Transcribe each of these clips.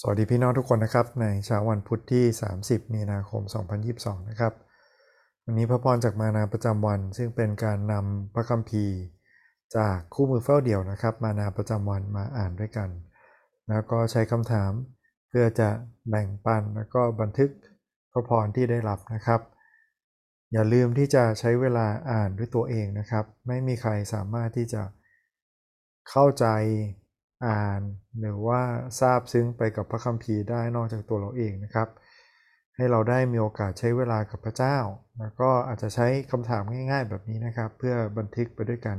สวัสดีพี่น้องทุกคนนะครับในเช้าวันพุธที่ 30 มีนาคม 2022 นะครับ วันนี้พระพรจากมานาประจำวัน ซึ่งเป็นการนำพระคัมภีร์ จากคู่มือเฝ้าเดี่ยวนะครับ มานาประจำวันมาอ่านด้วยกัน แล้วก็ใช้คำถามเพื่อจะแบ่งปันแล้วก็บันทึกพระพรที่ได้รับนะครับ อย่าลืมที่จะใช้เวลาอ่านด้วยตัวเองนะครับ ไม่มีใครสามารถที่จะเข้าใจ อ่านหรือว่าทราบซึ้งไปกับพระคัมภีร์ได้นอกจากตัวเราเองนะครับ ให้เราได้มีโอกาสใช้เวลากับพระเจ้า แล้วก็อาจจะใช้คำถามง่าย ๆ แบบนี้นะครับ เพื่อบันทึกไปด้วยกัน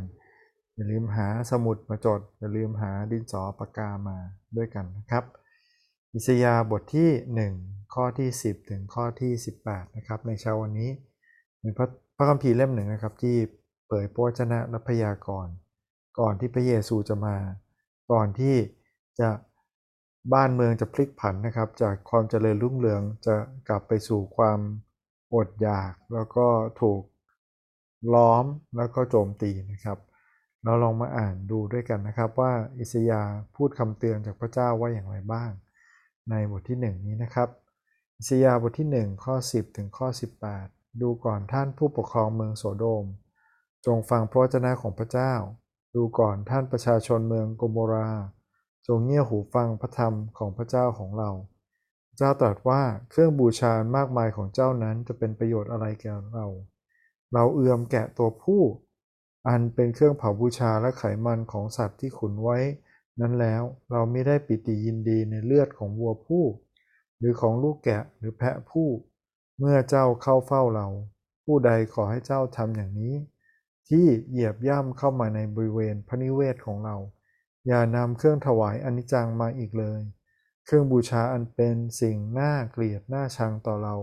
อย่าลืมหาสมุดมาจด อย่าลืมหาดินสอปากกามาด้วยกันนะครับ อิสยาบทที่ 1 ข้อที่ 10 ถึงข้อที่ 18 นะครับในเช้าวันนี้เป็นพระพระคัมภีร์เล่มหนึ่งนะครับที่เผยพระวจนะและพยากรณ์ก่อนที่พระเยซูจะมา ก่อนที่จะบ้านเมืองจะพลิกผันนะครับ จากความเจริญรุ่งเรืองจะกลับไปสู่ความอดอยาก แล้วก็ถูกล้อมแล้วก็โจมตีนะครับ เราลองมาอ่านดูด้วยกันนะครับว่าอิสยาพูดคำเตือนจากพระเจ้าว่าอย่างไรบ้าง ในบทที่ 1 นี้นะครับ อิสยาบทที่ 1 ข้อ 10 ถึงข้อ 18 ดูก่อนท่านผู้ปกครองเมืองโสโดม จงฟังพระวจนะของพระเจ้า ดูก่อนท่านประชาชนเมืองโกโมรา จงเงี่ยหูฟังพระธรรมของพระเจ้าของเรา เจ้าตรัสว่าเครื่องบูชามากมายของเจ้านั้นจะเป็นประโยชน์อะไรแก่เรา เราเอื้อมแกะตัวผู้ อันเป็นเครื่องเผาบูชาและไขมันของสัตว์ที่ขุนไว้ นั้นแล้วเราไม่ได้ปิติยินดีในเลือดของวัวผู้ หรือของลูกแกะหรือแพะผู้ เมื่อเจ้าเข้าเฝ้าเรา ผู้ใดขอให้เจ้าทำอย่างนี้ ที่เหยียบย่ำเข้ามาในบริเวณพระนิเวศของเรา อย่านำเครื่องถวายอนิจจังมาอีกเลย เครื่องบูชาอันเป็นสิ่งน่าเกลียดน่าชังต่อเรา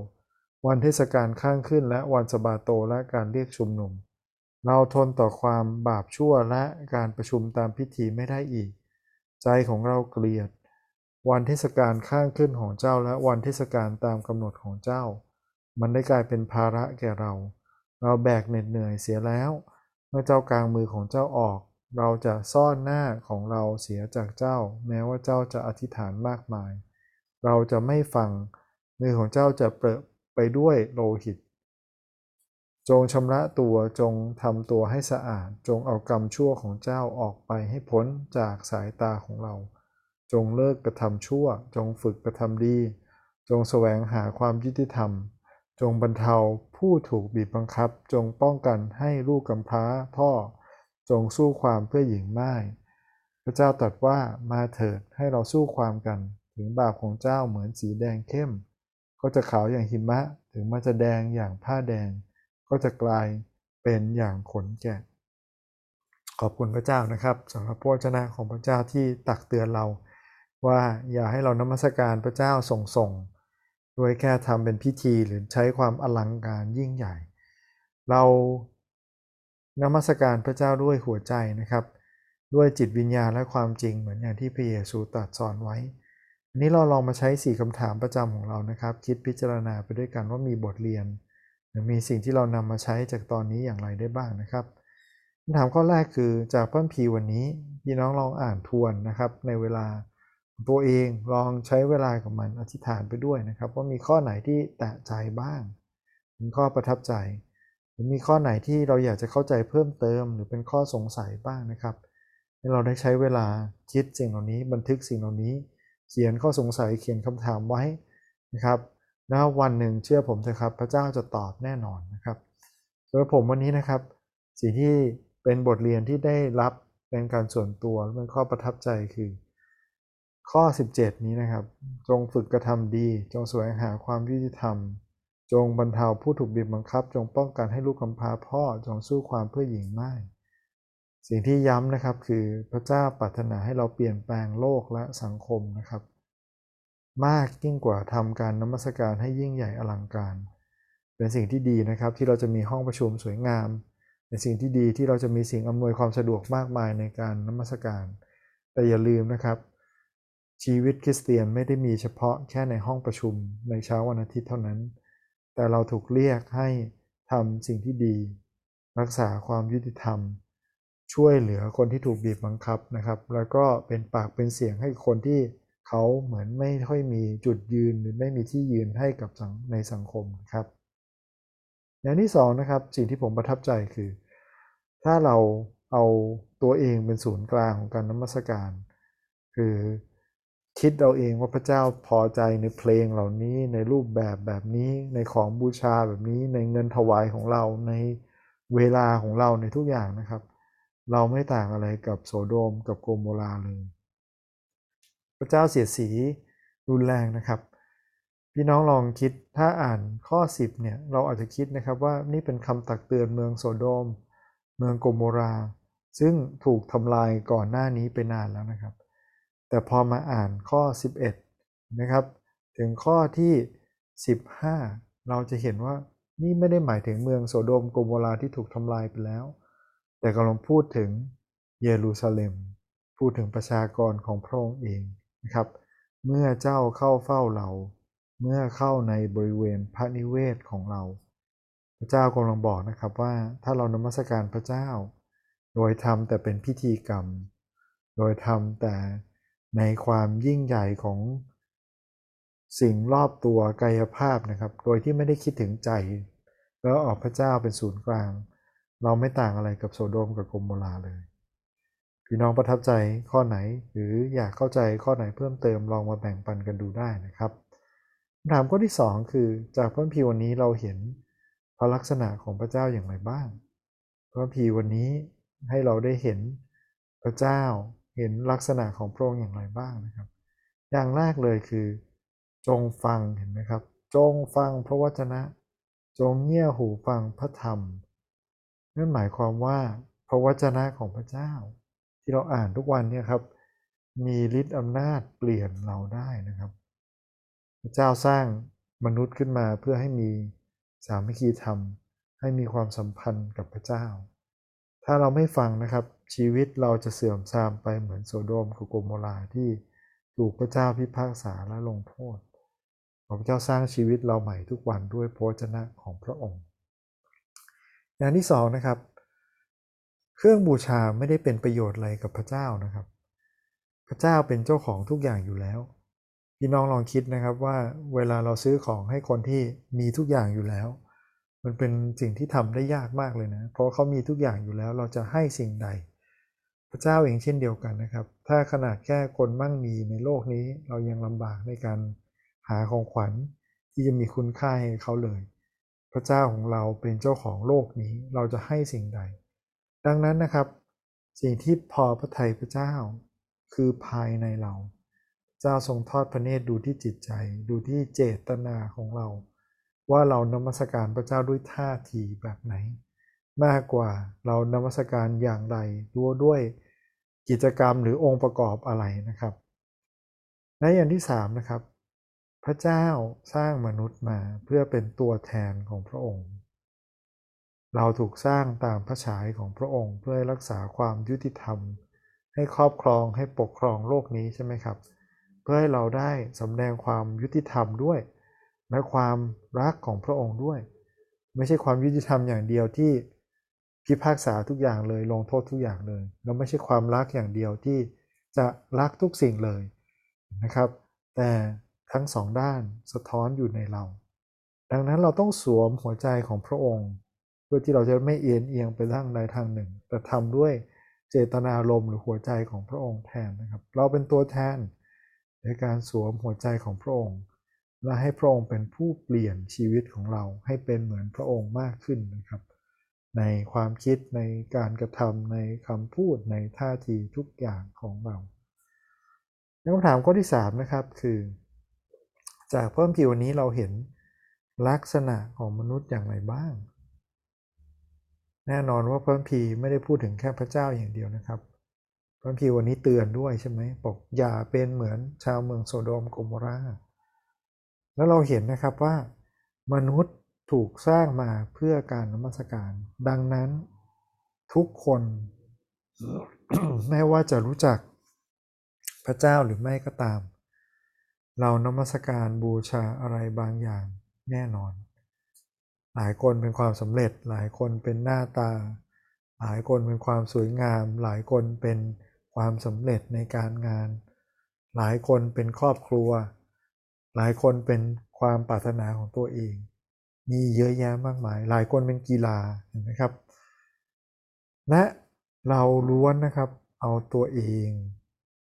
วันเทศกาลข้างขึ้นและวันสบาโตและการเรียกชุมนุม เราทนต่อความบาปชั่วและการประชุมตามพิธีไม่ได้อีก ใจของเราเกลียด วันเทศกาลข้างขึ้นของเจ้าและวันเทศกาลตามกำหนดของเจ้า มันได้กลายเป็นภาระแก่เรา เราแบกเหน็ดเหนื่อยเสียแล้ว มื่อเจ้ากลางมือของเจ้าออก เราจะซ่อนหน้าของเราเสียจากเจ้า แม้ว่าเจ้าจะอธิษฐานมากมาย เราจะไม่ฟัง มือของเจ้าจะเปรอะไปด้วยโลหิต จงชำระตัวจงทำตัวให้สะอาด จงเอากรรมชั่วของเจ้าออกไปให้พ้นจากสายตาของเรา จงเลิกกระทำชั่ว จงฝึกกระทำดี จงแสวงหาความยุติธรรม จงบรรเทาผู้ถูกบีบบังคับ จงป้องกันให้ลูกกำพร้าพ่อ จงสู้ความเพื่อหญิงไม้พระเจ้าตรัสว่ามาเถิดให้เราสู้ความกัน ถึงบาปของเจ้าเหมือนสีแดงเข้ม ก็จะขาวอย่างหิมะ ถึงมันจะแดงอย่างผ้าแดง ก็จะกลายเป็นอย่างขนแกะ ขอบคุณพระเจ้านะครับสำหรับพระชนะของพระเจ้าที่ตักเตือนเรา ว่าอย่าให้เรานมัสการพระเจ้าส่งส่ง โดยแค่ทำเป็นพิธีหรือใช้ความอลังการยิ่งใหญ่ เรานมัสการพระเจ้าด้วยหัวใจนะครับ ด้วยจิตวิญญาณและความจริงเหมือนอย่างที่พระเยซูตรัสสอนไว้อันนี้เราลองมาใช้สี่คำถามประจำของเรานะครับ คิดพิจารณาไปด้วยกันว่ามีบทเรียน หรือมีสิ่งที่เรานำมาใช้จากตอนนี้อย่างไรได้บ้างนะครับคำถามข้อแรกคือจากพระพีวันนี้พี่น้องลองอ่านทวนนะครับในเวลา ตัวเองลองใช้เวลากับมันอธิษฐานไปด้วยนะครับ ว่ามีข้อไหนที่แตะใจบ้างเป็นข้อประทับใจ หรือมีข้อไหนที่เราอยากจะเข้าใจเพิ่มเติม หรือเป็นข้อสงสัยบ้างนะครับให้เราได้ใช้เวลาคิดสิ่งเหล่านี้บันทึกสิ่งเหล่านี้ เขียนข้อสงสัยเขียนคำถามไว้นะครับแล้ววันหนึ่งเชื่อผมเถอะครับ พระเจ้าจะตอบแน่นอนนะครับสำหรับผมวันนี้นะครับ สิ่งที่เป็นบทเรียนที่ได้รับเป็นการส่วนตัวเป็นข้อประทับใจคือ ข้อ 17 นี้นะครับ จงฝึกกระทำดี จงแสวงหาความยุติธรรม จงบรรเทาผู้ถูกบีบบังคับ จงป้องกันให้ลูกกำพร้าพ่อ จงสู้ความเพื่อหญิงไม้สิ่งที่ย้ำนะครับคือพระเจ้าปรารถนาให้เราเปลี่ยนแปลงโลกและสังคมนะครับ มากยิ่งกว่าทำการนมัสการให้ยิ่งใหญ่อลังการ เป็นสิ่งที่ดีนะครับที่เราจะมีห้องประชุมสวยงาม เป็นสิ่งที่ดีที่เราจะมีสิ่งอำนวยความสะดวกมากมายในการนมัสการ แต่อย่าลืมนะครับ ชีวิตคริสเตียนไม่ได้มีเฉพาะแค่ในห้องประชุมในเช้าวันอาทิตย์เท่านั้น แต่เราถูกเรียกให้ทำสิ่งที่ดี รักษาความยุติธรรม ช่วยเหลือคนที่ถูกบีบบังคับนะครับ แล้วก็เป็นปากเป็นเสียงให้คนที่เขาเหมือนไม่ค่อยมีจุดยืนหรือไม่มีที่ยืนให้กับในสังคมครับอย่างที่สองนะครับสิ่งที่ผมประทับใจคือ ถ้าเราเอาตัวเองเป็นศูนย์กลางของการนมัสการ คือ คิดเราเองว่าพระเจ้าพอใจในเพลงเหล่านี้ในรูปแบบแบบนี้ในของบูชาแบบนี้ในเงินถวายของเราในเวลาของเราในทุกอย่างนะครับ เราไม่ต่างอะไรกับโสโดมกับโกโมราเลย พระเจ้าเสียสีรุนแรงนะครับ พี่น้องลองคิดถ้าอ่านข้อ 10เนี่ยเราอาจจะคิดนะครับว่านี่เป็นคำตักเตือนเมืองโสโดม เมืองโกโมรา ซึ่งถูกทำลายก่อนหน้านี้ไปนานแล้วนะครับ แต่พอมาอ่านข้อ 11 นะครับ ถึงข้อที่ 15 เราจะเห็นว่านี่ไม่ได้หมายถึงเมืองโสโดมโกโมราที่ถูกทำลายไปแล้ว แต่กำลังพูดถึงเยรูซาเล็ม พูดถึงประชากรของพระองค์เองนะครับ เมื่อเจ้าเข้าเฝ้าเรา เมื่อเข้าในบริเวณพระนิเวศของเรา พระเจ้ากำลังบอกนะครับว่าถ้าเรานมัสการพระเจ้า โดยทำแต่เป็นพิธีกรรม โดยทำแต่ ในความยิ่งใหญ่ของสิ่งรอบตัวกายภาพนะครับ โดยที่ไม่ได้คิดถึงใจ แล้วออกพระเจ้าเป็นศูนย์กลาง เราไม่ต่างอะไรกับโซโดมกับโกโมราเลย พี่น้องประทับใจข้อไหนหรืออยากเข้าใจข้อไหนเพิ่มเติมลองมาแบ่งปันกันดูได้นะครับคำถามข้อที่ 2 คือจากพระพีวันนี้เราเห็นพระลักษณะของพระเจ้าอย่างไรบ้าง พระพีวันนี้ให้เราได้เห็นพระเจ้า เห็นลักษณะของพระองค์อย่างไรบ้างนะครับ อย่างแรกเลยคือ จงฟังเห็นไหมครับ จงฟังพระวจนะ จงเงี่ยหูฟังพระธรรมนั่นหมายความว่าพระวจนะของพระเจ้า ที่เราอ่านทุกวันเนี่ยครับ มีฤทธิ์อำนาจเปลี่ยนเราได้นะครับ พระเจ้าสร้างมนุษย์ขึ้นมาเพื่อให้มีสามัคคีธรรม ให้มีความสัมพันธ์กับพระเจ้า ถ้าเราไม่ฟังนะครับ ชีวิตเราจะเสื่อมทรามไปเหมือนโซโดมกับโกโมราที่ถูกพระเจ้าพิพากษาและลงโทษพระเจ้าสร้างชีวิตเราใหม่ทุกวันด้วยพระชนะของพระองค์ อย่างที่สองนะครับ เครื่องบูชาไม่ได้เป็นประโยชน์อะไรกับพระเจ้านะครับ พระเจ้าเป็นเจ้าของทุกอย่างอยู่แล้วพี่น้องลองคิดนะครับว่าเวลาเราซื้อของให้คนที่มีทุกอย่างอยู่แล้ว มันเป็นสิ่งที่ทำได้ยากมากเลยนะ เพราะเขามีทุกอย่างอยู่แล้วเราจะให้สิ่งใด ระเจ้าเองเช่นเดียวกันนะครับ ถ้าขนาดแค่คนมั่งมีในโลกนี้เรายังลำบากในการหาของขวัญที่จะมีคุณค่าให้เขาเลย พระเจ้าของเราเป็นเจ้าของโลกนี้เราจะให้สิ่งใด ดังนั้นนะครับ สิ่งที่พอพระทัยพระเจ้า คือภายในเรา เจ้าทรงทอดพระเนตรดูที่จิตใจ ดูที่เจตนาของเรา ว่าเรานมัสการพระเจ้าด้วยท่าทีแบบไหน มากกว่าเรานมัสการอย่างไรด้วยด้วย กิจกรรมหรือองค์ประกอบอะไรนะครับและอย่างที่สามนะครับ พระเจ้าสร้างมนุษย์มาเพื่อเป็นตัวแทนของพระองค์ เราถูกสร้างตามพระฉายของพระองค์เพื่อรักษาความยุติธรรม ให้ครอบครองให้ปกครองโลกนี้ใช่ไหมครับ เพื่อให้เราได้สำแดงความยุติธรรมด้วย และความรักของพระองค์ด้วย ไม่ใช่ความยุติธรรมอย่างเดียวที่ พิพากษาทุกอย่างเลยลงโทษทุกอย่างเลยแล้วไม่ใช่ความรักอย่างเดียวที่จะรักทุกสิ่งเลยนะครับ แต่ทั้งสองด้านสะท้อนอยู่ในเรา ดังนั้นเราต้องสวมหัวใจของพระองค์เพื่อที่เราจะไม่เอียงเอียงไปทางใดทางหนึ่ง แต่ทำด้วยเจตนารมณ์หรือหัวใจของพระองค์แทนนะครับ เราเป็นตัวแทนในการสวมหัวใจของพระองค์ และให้พระองค์เป็นผู้เปลี่ยนชีวิตของเราให้เป็นเหมือนพระองค์มากขึ้นนะครับ ในความคิดในการกระทำในคำพูดในท่าทีทุกอย่างของเราคำถามข้อที่3นะครับคือ จากเพิ่มผิววันนี้เราเห็นลักษณะของมนุษย์อย่างไรบ้าง แน่นอนว่าเพิ่มพีไม่ได้พูดถึงแค่พระเจ้าอย่างเดียวนะครับเพิ่มพีวันนี้เตือนด้วยใช่ไหมบอกอย่าเป็นเหมือนชาวเมืองโซโดมโกมราแล้วเราเห็นนะครับว่ามนุษย์ ถูกสร้างมาเพื่อการนมัสการ ดังนั้นทุกคนไม่ว่าจะรู้จักพระเจ้าหรือไม่ก็ตาม เรานมัสการบูชาอะไรบางอย่างแน่นอน หลายคนเป็นความสำเร็จ หลายคนเป็นหน้าตา หลายคนเป็นความสวยงาม หลายคนเป็นความสำเร็จในการงาน หลายคนเป็นครอบครัว หลายคนเป็นความปรารถนาของตัวเอง มีเยอะแยะมากมาย หลายคนเป็นกีฬาเห็นไหมครับ และเราล้วนนะครับเอาตัวเอง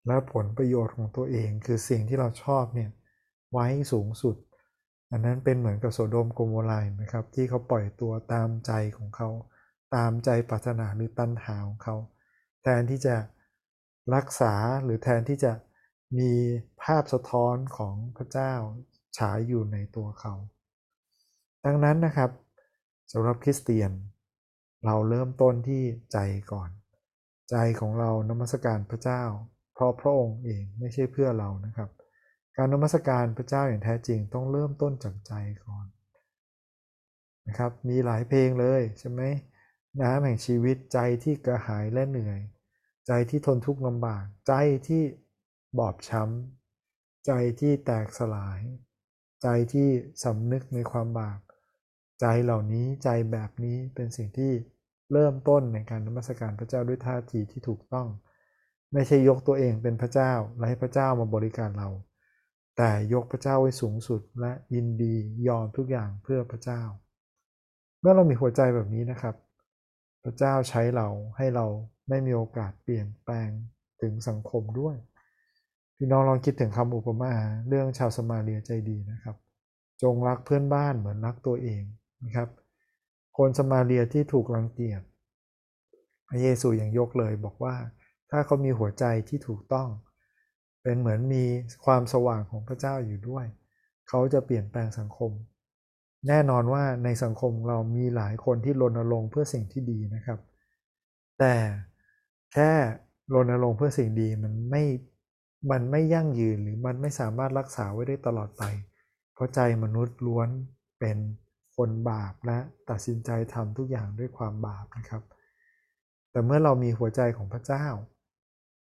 และผลประโยชน์ของตัวเอง คือสิ่งที่เราชอบเนี่ยไว้สูงสุด อันนั้นเป็นเหมือนกับโสโดมโกโมไลนะครับ ที่เขาปล่อยตัวตามใจของเขา ตามใจปรารถนาหรือตัณหาของเขา แทนที่จะรักษาหรือแทนที่จะมีภาพสะท้อนของพระเจ้าฉายอยู่ในตัวเขา ดังนั้นนะครับสำหรับคริสเตียน เราเริ่มต้นที่ใจก่อน ใจของเรานมัสการพระเจ้า เพราะพระองค์เองไม่ใช่เพื่อเรานะครับ การนมัสการพระเจ้าอย่างแท้จริงต้องเริ่มต้นจากใจก่อนนะครับมีหลายเพลงเลยใช่ไหมน้ำแห่งชีวิตใจที่กระหายและเหนื่อย ใจที่ทนทุกข์ลำบาก ใจที่บอบช้ำใจที่แตกสลาย ใจที่สำนึกในความบาป ใจเหล่านี้ใจแบบนี้เป็นสิ่งที่เริ่มต้นในการนมัสการพระเจ้าด้วยท่าทีที่ถูกต้อง ไม่ใช่ยกตัวเองเป็นพระเจ้าและให้พระเจ้ามาบริการเรา แต่ยกพระเจ้าไว้สูงสุดและยินดียอมทุกอย่างเพื่อพระเจ้า เมื่อเรามีหัวใจแบบนี้นะครับ พระเจ้าใช้เราให้เราได้มีโอกาสเปลี่ยนแปลงถึงสังคมด้วยพี่น้องลองคิดถึงคำอุปมาเรื่องชาวสมาเรียใจดีนะครับ จงรักเพื่อนบ้านเหมือนรักตัวเอง นะครับ คนสมาเรียที่ถูกรังเกียจพระเยซูยังยกเลยบอกว่าถ้าเขามีหัวใจที่ถูกต้อง เป็นเหมือนมีความสว่างของพระเจ้าอยู่ด้วย เขาจะเปลี่ยนแปลงสังคม แน่นอนว่าในสังคมเรามีหลายคนที่รณรงค์เพื่อสิ่งที่ดีนะครับ แต่แค่รณรงค์เพื่อสิ่งดีมันไม่มันไม่ยั่งยืนหรือมันไม่สามารถรักษาไว้ได้ตลอดไป เพราะใจมนุษย์ล้วนเป็น นบาปและตัดสินใจทำทุกอย่างด้วยความบาปนะครับ แต่เมื่อเรามีหัวใจของพระเจ้า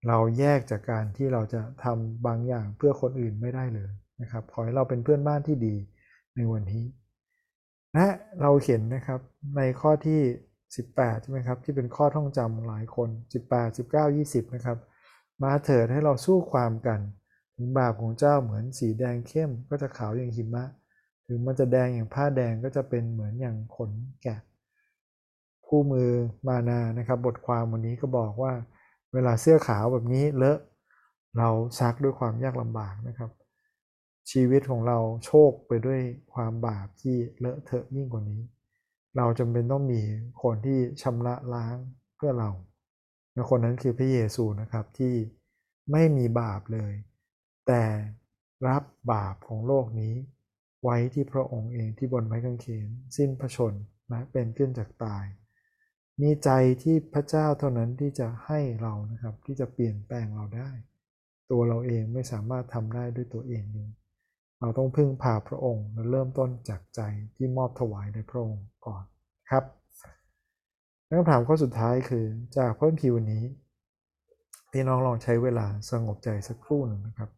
เราแยกจากการที่เราจะทำบางอย่างเพื่อคนอื่นไม่ได้เลยนะครับขอให้เราเป็นเพื่อนบ้านที่ดีในวันนี้ และเราเห็นนะครับในข้อที่ 18 ใช่ไหมครับ ที่เป็นข้อท่องจำหลายคน 18 19 20 นะครับ มาเถิดให้เราสู้ความกัน ถึงบาปของเจ้าเหมือนสีแดงเข้มก็จะขาวอย่างหิมะ ถึงมันจะแดงอย่างผ้าแดงก็จะเป็นเหมือนอย่างขนแกะ คู่มือมานานะครับ บทความวันนี้ก็บอกว่า เวลาเสื้อขาวแบบนี้เลอะเราซักด้วยความยากลำบากนะครับ ชีวิตของเราโชคไปด้วยความบาปที่เลอะเทอะยิ่งกว่านี้ เราจำเป็นต้องมีคนที่ชำระล้างเพื่อเราและคนนั้นคือพระเยซูนะครับที่ไม่มีบาปเลย แต่รับบาปของโลกนี้ ไว้ที่พระองค์เองที่บนไม้กางเขน สิ้นพระชนและเป็นขึ้นจากตาย มีใจที่พระเจ้าเท่านั้นที่จะให้เรานะครับ ที่จะเปลี่ยนแปลงเราได้ ตัวเราเองไม่สามารถทำได้ด้วยตัวเองเองเราต้องพึ่งพาพระองค์และเริ่มต้นจากใจที่มอบถวายในพระองค์ก่อนครับคำถามข้อสุดท้ายคือจากเพระคัมภีร์วันนี้พี่น้องลองใช้เวลาสงบใจสักครู่หนึ่งนะครับ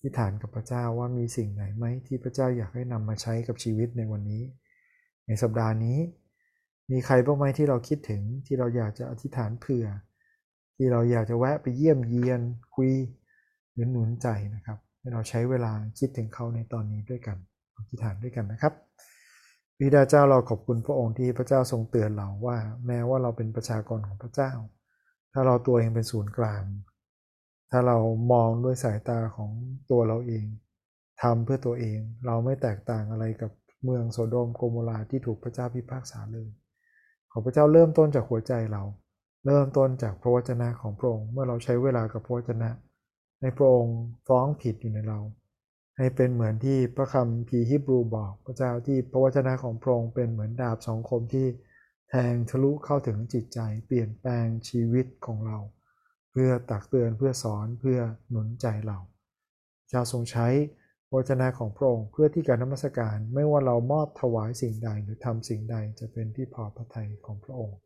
ที่ฐานกับพระเจ้าว่ามีสิ่งไหนไหมที่พระเจ้าอยากให้นำมาใช้กับชีวิตในวันนี้ ในสัปดาห์นี้ มีใครบ้างไหมที่เราคิดถึงที่เราอยากจะอธิษฐานเผื่อ ที่เราอยากจะแวะไปเยี่ยมเยียนคุยหรือหนุนใจนะครับให้เราใช้เวลาคิดถึงเขาในตอนนี้ด้วยกันอธิษฐานด้วยกันนะครับบิดาเจ้าเราขอบคุณพระองค์ที่พระเจ้าทรงเตือนเราว่า แม้ว่าเราเป็นประชากรของพระเจ้า ถ้าเราตัวเองเป็นศูนย์กลาง ถ้าเรามองด้วยสายตาของตัวเราเองทำเพื่อตัวเอง เราไม่แตกต่างอะไรกับเมืองโสโดมโกโมราที่ถูกพระเจ้าพิพากษาเลย ขอพระเจ้าเริ่มต้นจากหัวใจเรา เริ่มต้นจากพระวจนะของพระองค์ เมื่อเราใช้เวลากับพระวจนะ ในพระองค์ฟ้องผิดอยู่ในเรา ให้เป็นเหมือนที่พระคำพีฮิบรูบอกพระเจ้าที่พระวจนะของพระองค์เป็นเหมือนดาบสองคมที่แทงทะลุเข้าถึงจิตใจ เปลี่ยนแปลงชีวิตของเรา เพื่อตักเตือนเพื่อสอนเพื่อหนุนใจเราเจ้าทรงใช้พระวจนะของพระองค์เพื่อที่การนมัสการไม่ว่าเรามอบถวายสิ่งใดหรือทำสิ่งใดจะเป็นที่พอพระทัยของพระองค์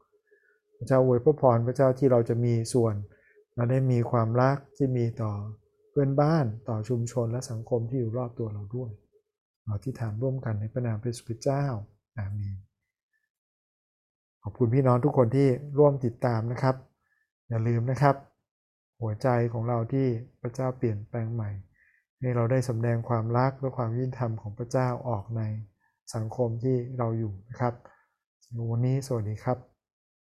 พระเจ้าอวยพระพรพระเจ้าที่เราจะมีส่วนและได้มีความรักที่มีต่อเพื่อนบ้านต่อชุมชนและสังคมที่อยู่รอบตัวเราด้วยเราที่ฐานร่วมกันในพระนามพระสุคริเจ้าอาเมนขอบคุณพี่น้องทุกคนที่ร่วมติดตามนะครับ อย่าลืมนะครับ หัวใจของเราที่พระเจ้าเปลี่ยนแปลงใหม่ ให้เราได้สำแดงความรักและความยินธรรมของพระเจ้าออกในสังคมที่เราอยู่นะครับวันนี้สวัสดีครับ